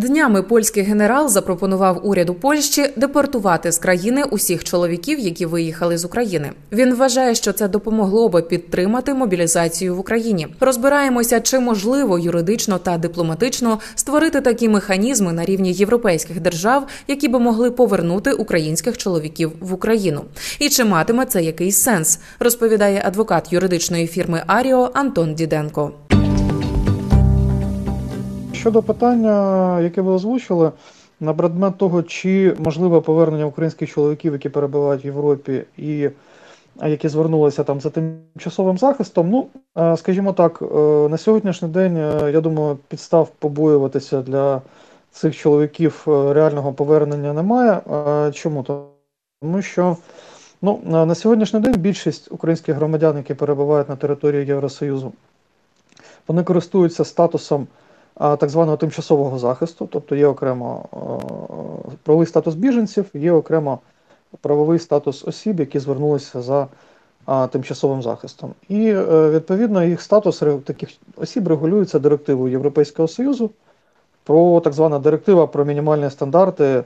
Днями польський генерал запропонував уряду Польщі депортувати з країни усіх чоловіків, які виїхали з України. Він вважає, що це допомогло би підтримати мобілізацію в Україні. Розбираємося, чи можливо юридично та дипломатично створити такі механізми на рівні європейських держав, які би могли повернути українських чоловіків в Україну. І чи матиме це якийсь сенс, розповідає адвокат юридичної фірми Аріо Антон Діденко. Щодо питання, яке ви озвучили, на предмет того, чи можливе повернення українських чоловіків, які перебувають в Європі, і які звернулися там за тимчасовим захистом, ну скажімо так, е, на сьогоднішній день е, я думаю, підстав побоюватися для цих чоловіків е, реального повернення немає. Чому тому, що ну на сьогоднішній день більшість українських громадян, які перебувають на території Євросоюзу, вони користуються статусом так званого тимчасового захисту, тобто є окремо правовий статус біженців, є окремо правовий статус осіб, які звернулися за тимчасовим захистом. І е, відповідно їх статус таких осіб регулюється директивою Європейського Союзу про так звана директива про мінімальні стандарти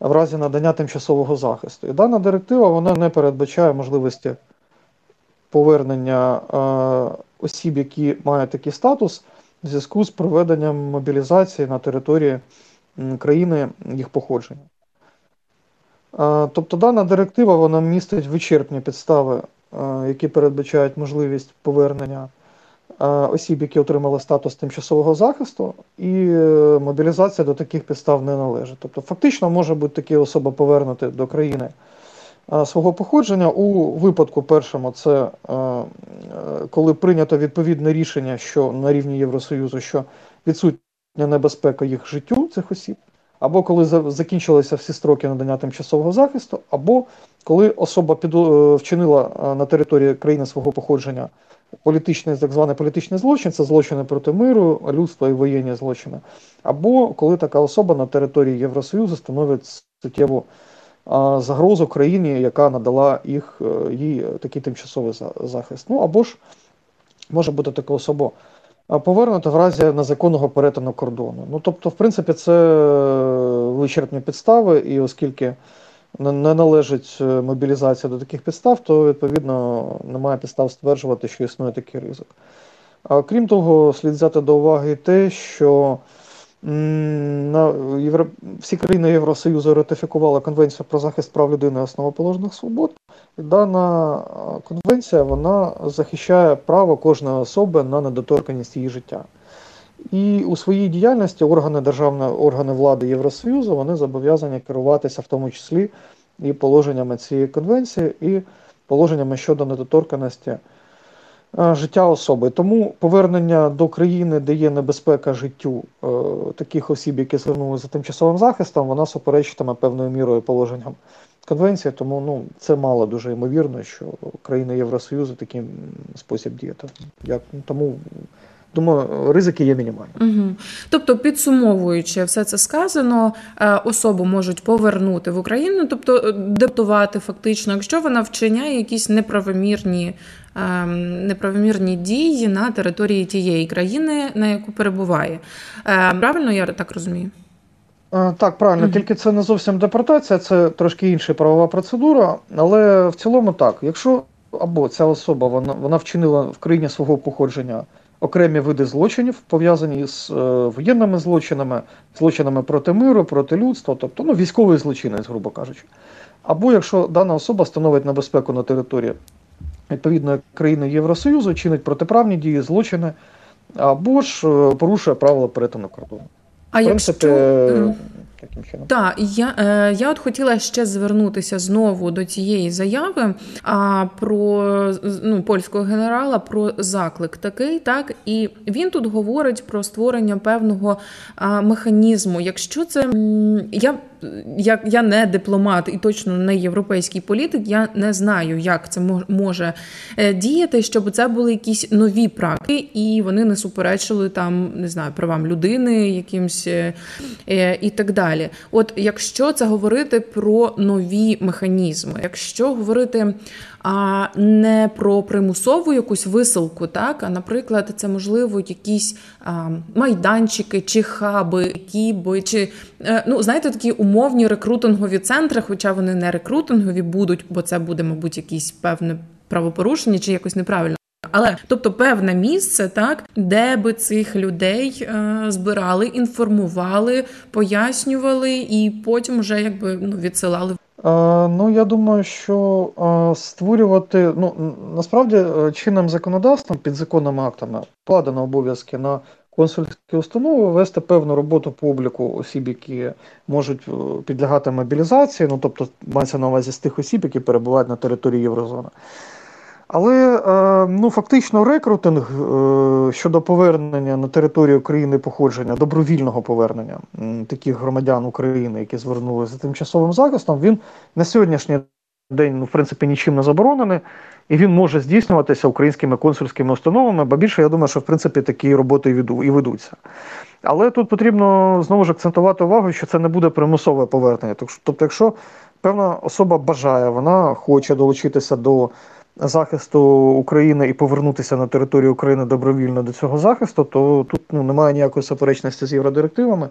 в разі надання тимчасового захисту. І дана директива вона не передбачає можливості повернення осіб, які мають такий статус в зв'язку з проведенням мобілізації на території країни їх походження. Тобто дана директива вона містить вичерпні підстави, які передбачають можливість повернення осіб, які отримали статус тимчасового захисту, і е, мобілізація до таких підстав не належить. Тобто, фактично може бути такі особи повернути до країни свого походження. У випадку першому, це е, е, коли прийнято відповідне рішення, що на рівні Євросоюзу, що відсутня небезпека їх життю цих осіб, або коли закінчилися всі строки надання тимчасового захисту, або коли особа е, вчинила на території країни свого походження політичний, так званий політичний злочин, це злочини проти миру, людства і воєнні злочини, або коли така особа на території Євросоюзу становить суттєву загрозу країні, яка надала їх е, їй такий тимчасовий захист. Ну або ж може бути така особа повернута в разі незаконного перетину кордону. Ну тобто, в принципі, це вичерпні підстави, і оскільки не належить е, мобілізація до таких підстав, то відповідно немає підстав стверджувати, що існує такий ризик. Крім того, слід взяти до уваги те, що на Євро... Всі країни Євросоюзу ратифікували Конвенцію про захист прав людини і основоположних свобод. Дана конвенція вона захищає право кожної особи на недоторканність її життя. І у своїй діяльності органи державної органи влади Євросоюзу вони зобов'язані керуватися в тому числі і положеннями цієї конвенції, і положеннями щодо недоторканості. Е, життя особи. Тому повернення до країни, де є небезпека життю е, таких осіб, які звернули за тимчасовим захистом, вона суперечитиме певною мірою положенням конвенції. Тому ну це мало дуже ймовірно, що країни Євросоюзу таким спосіб діяти. Як тому Думаю, ризики є мінімальні. Угу. Тобто, підсумовуючи все це сказано, е, особу можуть повернути в Україну, тобто е, дептувати фактично, якщо вона вчиняє якісь неправомірні ем, неправомірні дії на території тієї країни, на яку перебуває. Е, правильно я так розумію? Так, правильно, угу. тільки це не зовсім депортація, це трошки інша правова процедура, але в цілому так, якщо або ця особа вона вона вчинила в країні свого походження окремі види злочинів, пов'язані з е, воєнними злочинами, злочинами проти миру, проти людства, тобто ну, військовий злочинець, грубо кажучи. Або якщо дана особа становить небезпеку на території відповідної країни Євросоюзу, чинить протиправні дії, злочини, або ж е, порушує правила перетину кордону. А принципі, якщо таким чином. Так, я е, я от хотіла ще звернутися знову до цієї заяви а, про ну, польського генерала про заклик такий, так і він тут говорить про створення певного а, механізму. Якщо це я я, я не дипломат і точно не європейський політик, я не знаю, як це може е, діяти, щоб це були якісь нові практики, і вони не суперечили там, не знаю, правам людини, якимсь е, і так далі. От якщо це говорити про нові механізми, якщо говорити а не про примусову якусь висилку, так а наприклад, це можливо якісь а, майданчики чи хаби, які би чи е, ну знаєте, такі умовні рекрутингові центри, хоча вони не рекрутингові будуть, бо це буде, мабуть, якісь певне правопорушення чи якось неправильно. Але тобто певне місце, так де би цих людей е, збирали, інформували, пояснювали, і потім вже якби ну відсилали. Е, ну я думаю, що е, створювати ну насправді е, чинним законодавством під законними актами вкладено обов'язки на консульські установи вести певну роботу по обліку осіб, які можуть підлягати мобілізації, ну тобто мається на увазі з тих осіб, які перебувають на території Єврозони. Але е, ну, фактично рекрутинг е, щодо повернення на територію України походження, добровільного повернення таких громадян України, які звернулися за тимчасовим захистом, він на сьогоднішній день ну, в принципі нічим не заборонений, і він може здійснюватися українськими консульськими установами, бо більше я думаю, що в принципі такі роботи і ведуться. Але тут потрібно знову ж акцентувати увагу, що це не буде примусове повернення. Тобто, якщо певна особа бажає, вона хоче долучитися до захисту України і повернутися на територію України добровільно до цього захисту, то тут ну, немає ніякої суперечності з євродирективами,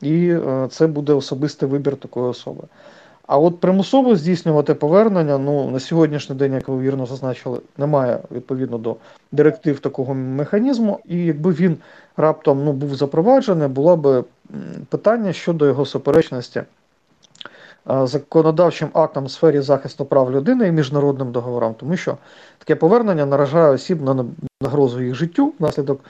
і е, це буде особистий вибір такої особи. А от примусово здійснювати повернення, ну на сьогоднішній день, як ви вірно зазначили, немає відповідно до директив такого механізму, і якби він раптом ну, був запроваджений, було б питання щодо його суперечності законодавчим актом в сфері захисту прав людини і міжнародним договорам, тому що таке повернення наражає осіб на загрозу їх життю внаслідок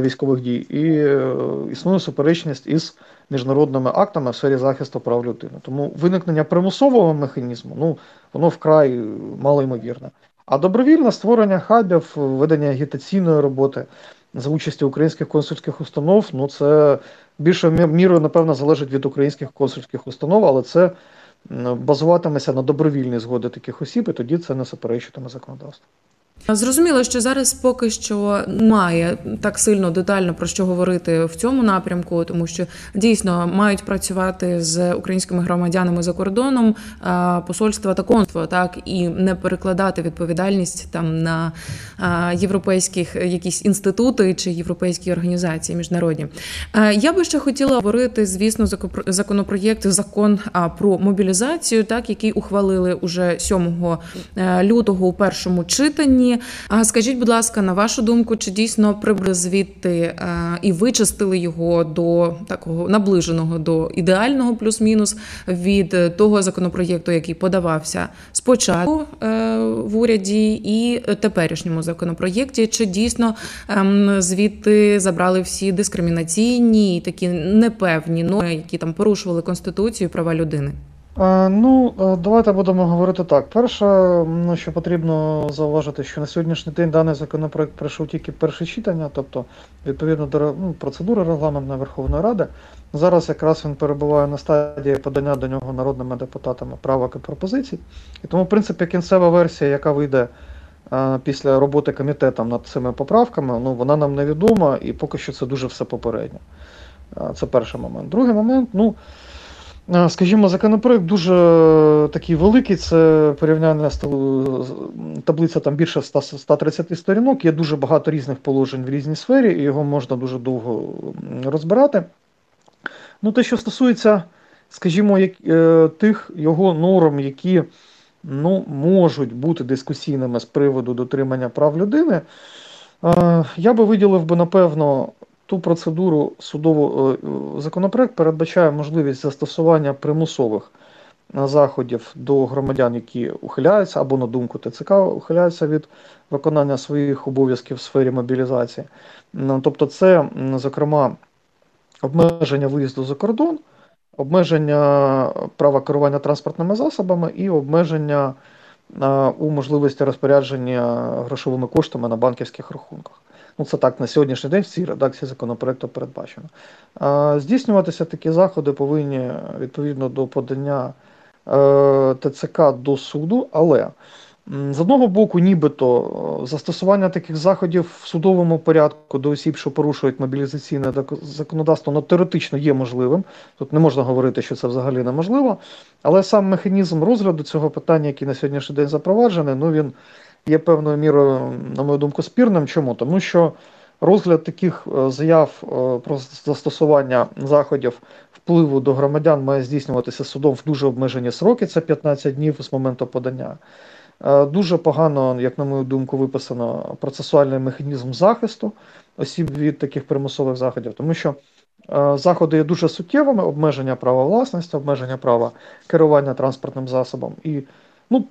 військових дій, і е, існує суперечність із міжнародними актами в сфері захисту прав людини. Тому виникнення примусового механізму ну, воно вкрай малоймовірне. А добровільне створення хабів, ведення агітаційної роботи за участі українських консульських установ, ну це більше мірою, напевно, залежить від українських консульських установ, але це базуватиметься на добровільній згоді таких осіб, і тоді це не суперечитиме законодавству. Зрозуміло, що зараз поки що має так сильно детально про що говорити в цьому напрямку, тому що дійсно мають працювати з українськими громадянами за кордоном посольства та конства, так і не перекладати відповідальність там на європейських якісь інститути чи європейські організації міжнародні. Я би ще хотіла говорити, звісно, законопроєкт закон про мобілізацію, так який ухвалили уже 7 е, лютого у першому читанні. А скажіть, будь ласка, на вашу думку, чи дійсно прибули звідти е, і вичистили його до такого наближеного до ідеального плюс-мінус від того законопроєкту, який подавався спочатку е, в уряді, і теперішньому законопроєкті? Чи дійсно ем, звідти забрали всі дискримінаційні і такі непевні норми, які там порушували конституцію і права людини? Е, ну, е, давайте будемо говорити так. Перше, що потрібно зауважити, що на сьогоднішній день даний законопроект пройшов тільки перше читання, тобто відповідно до ну, процедури регламентної Верховної Ради. Зараз якраз він перебуває на стадії подання до нього народними депутатами правок і пропозицій. І тому, в принципі, кінцева версія, яка вийде а, е, після роботи комітетом над цими поправками, ну, вона нам невідома і поки що це дуже все попередньо. А, це перший момент. Другий момент, ну. Скажімо, законопроект дуже такий великий, це порівняння з таблиця там більше 130 сторінок, є дуже багато різних положень в різній сфері, і його можна дуже довго розбирати. Ну, Те, що стосується, скажімо, е, тих його норм, які ну, можуть бути дискусійними з приводу дотримання прав людини, я би виділив би, напевно, ту процедуру судового е, законопроект передбачає можливість застосування примусових е, заходів до громадян, які ухиляються або на думку ТЦК ухиляються від виконання своїх обов'язків в сфері мобілізації. Тобто, це, зокрема, обмеження виїзду за кордон, обмеження права керування транспортними засобами і обмеження е, у можливості розпорядження грошовими коштами на банківських рахунках. Ну, це так на сьогоднішній день в цій редакції законопроекту передбачено. Здійснюватися такі заходи повинні відповідно до подання е, ТЦК до суду, але З одного боку, нібито е, застосування таких заходів в судовому порядку до осіб, що порушують мобілізаційне законодавство, ну, теоретично є можливим. Тут не можна говорити, що це взагалі неможливо. Але сам механізм розгляду цього питання, який на сьогоднішній день запроваджений, ну він є певною мірою, на мою думку, спірним. Чому? Тому що розгляд таких е, заяв е, про застосування заходів впливу до громадян має здійснюватися судом в дуже обмежені сроки, це 15 днів з моменту подання. Е, дуже погано, як на мою думку, виписано процесуальний механізм захисту осіб від таких примусових заходів, тому що заходи є дуже суттєвими: обмеження права власності, обмеження права керування транспортним засобом. І ну,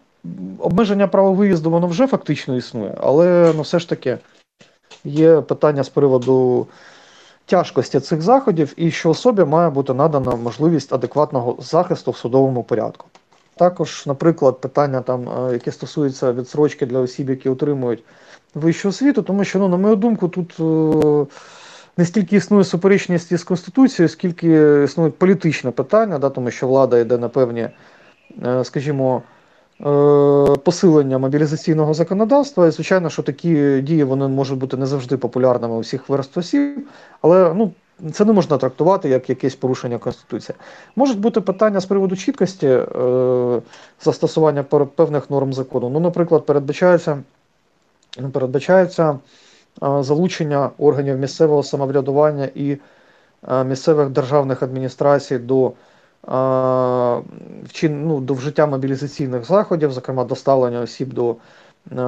обмеження права виїзду воно вже фактично існує, але ну, все ж таки є питання з приводу. Тяжкості цих заходів і що особі має бути надана можливість адекватного захисту в судовому порядку. Також, наприклад, питання, там, е, яке стосується відсрочки для осіб, які отримують вищу освіту, тому що, ну, на мою думку, тут е, не стільки існує суперечність із Конституцією, скільки існує політичне питання, да, тому що влада йде на певні, е, скажімо, посилення мобілізаційного законодавства. І, звичайно, що такі дії вони можуть бути не завжди популярними у всіх верств осіб, але ну, це не можна трактувати як якесь порушення Конституції. Можуть бути питання з приводу чіткості е, застосування певних норм закону. Ну, наприклад, передбачається передбачається е, залучення органів місцевого самоврядування і е, місцевих державних адміністрацій до е, вчин, ну, до вжиття мобілізаційних заходів, зокрема доставлення осіб до Е,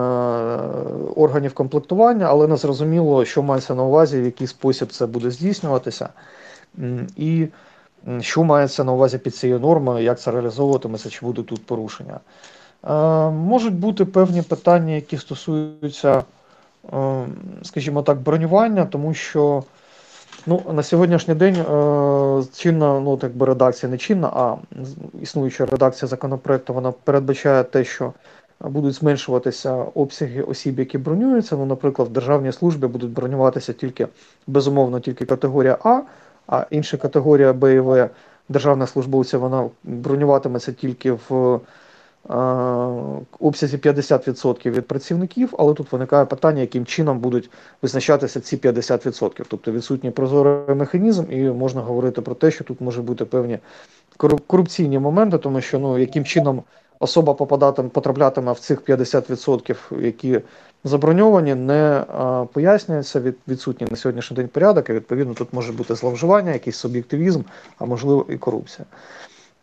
органів комплектування, але не зрозуміло, що мається на увазі, в який спосіб це буде здійснюватися, і що мається на увазі під цією нормою, як це реалізовуватиметься, чи буде тут порушення. Е, можуть бути певні питання, які стосуються, е, скажімо так, бронювання, тому що ну, на сьогоднішній день чинна ну, так би редакція не чинна, а існуюча редакція законопроекту вона передбачає те, що будуть зменшуватися обсяги осіб, які бронюються. Ну, наприклад, в державній службі будуть бронюватися тільки безумовно тільки категорія А, а інша категорія Б і В державних службовців вона бронюватиметься тільки в обсязі 50% від працівників, але тут виникає питання, яким чином будуть визначатися ці 50%. Тобто відсутній прозорий механізм, і можна говорити про те, що тут може бути певні корупційні моменти, тому що ну яким чином особа попадатиме, потраплятиме в цих 50%, які заброньовані, не а, пояснюється від відсутній на сьогоднішній день порядок, і відповідно тут може бути зловживання, якийсь суб'єктивізм, а можливо і корупція.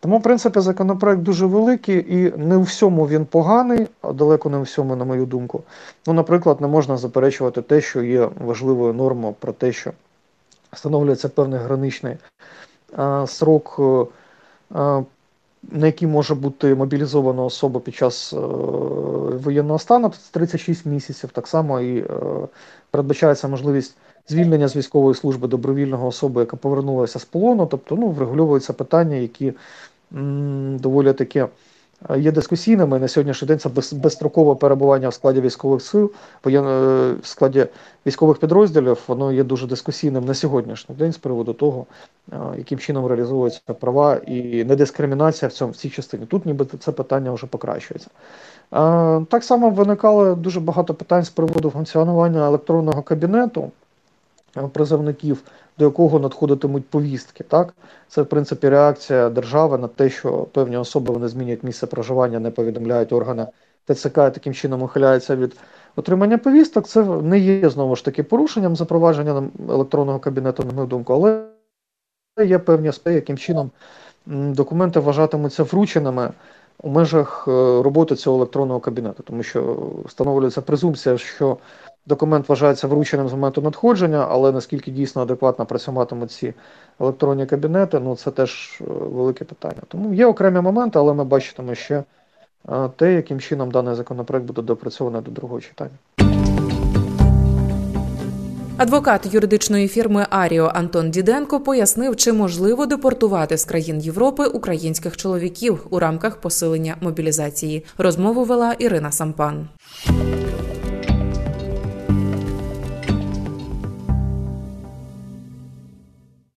Тому, в принципі, законопроект дуже великий і не у всьому він поганий, а далеко не у всьому, на мою думку. Ну, наприклад, не можна заперечувати те, що є важливою нормою про те, що встановлюється певний граничний а, срок. А, на які може бути мобілізована особа під час е, воєнного стану, це 36 місяців. Так само і е, передбачається можливість звільнення з військової служби добровільного особи, яка повернулася з полону. Тобто ну, врегульовуються питання, які доволі таке є дискусійними. На сьогоднішній день це безстрокове перебування в складі військових сил, е, в складі військових підрозділів, воно є дуже дискусійним на сьогоднішній день з приводу того, е, яким чином реалізовуються права і недискримінація в цьому в цій частині. Тут ніби це питання вже покращується. Е, так само виникало дуже багато питань з приводу функціонування електронного кабінету призовників до якого надходитимуть повістки. Так? Це, в принципі, реакція держави на те, що певні особи вони змінюють місце проживання, не повідомляють органи ТЦК і таким чином ухиляються від отримання повісток. Це не є знову ж таки порушенням запровадження електронного кабінету, на мою думку, але є певні аспекти, яким чином документи вважатимуться врученими. У межах е, роботи цього електронного кабінету, тому що встановлюється презумпція, що Документ вважається врученим з моменту надходження, але наскільки дійсно адекватно працюватимуть ці електронні кабінети, ну це теж е, велике питання. Тому є окремі моменти, але ми бачитимо ще е, те, яким чином даний законопроект буде допрацьований до другого читання. Адвокат юридичної фірми Аріо Антон Діденко пояснив, чи можливо депортувати з країн Європи українських чоловіків у рамках посилення мобілізації. Розмову вела Ірина Сампан.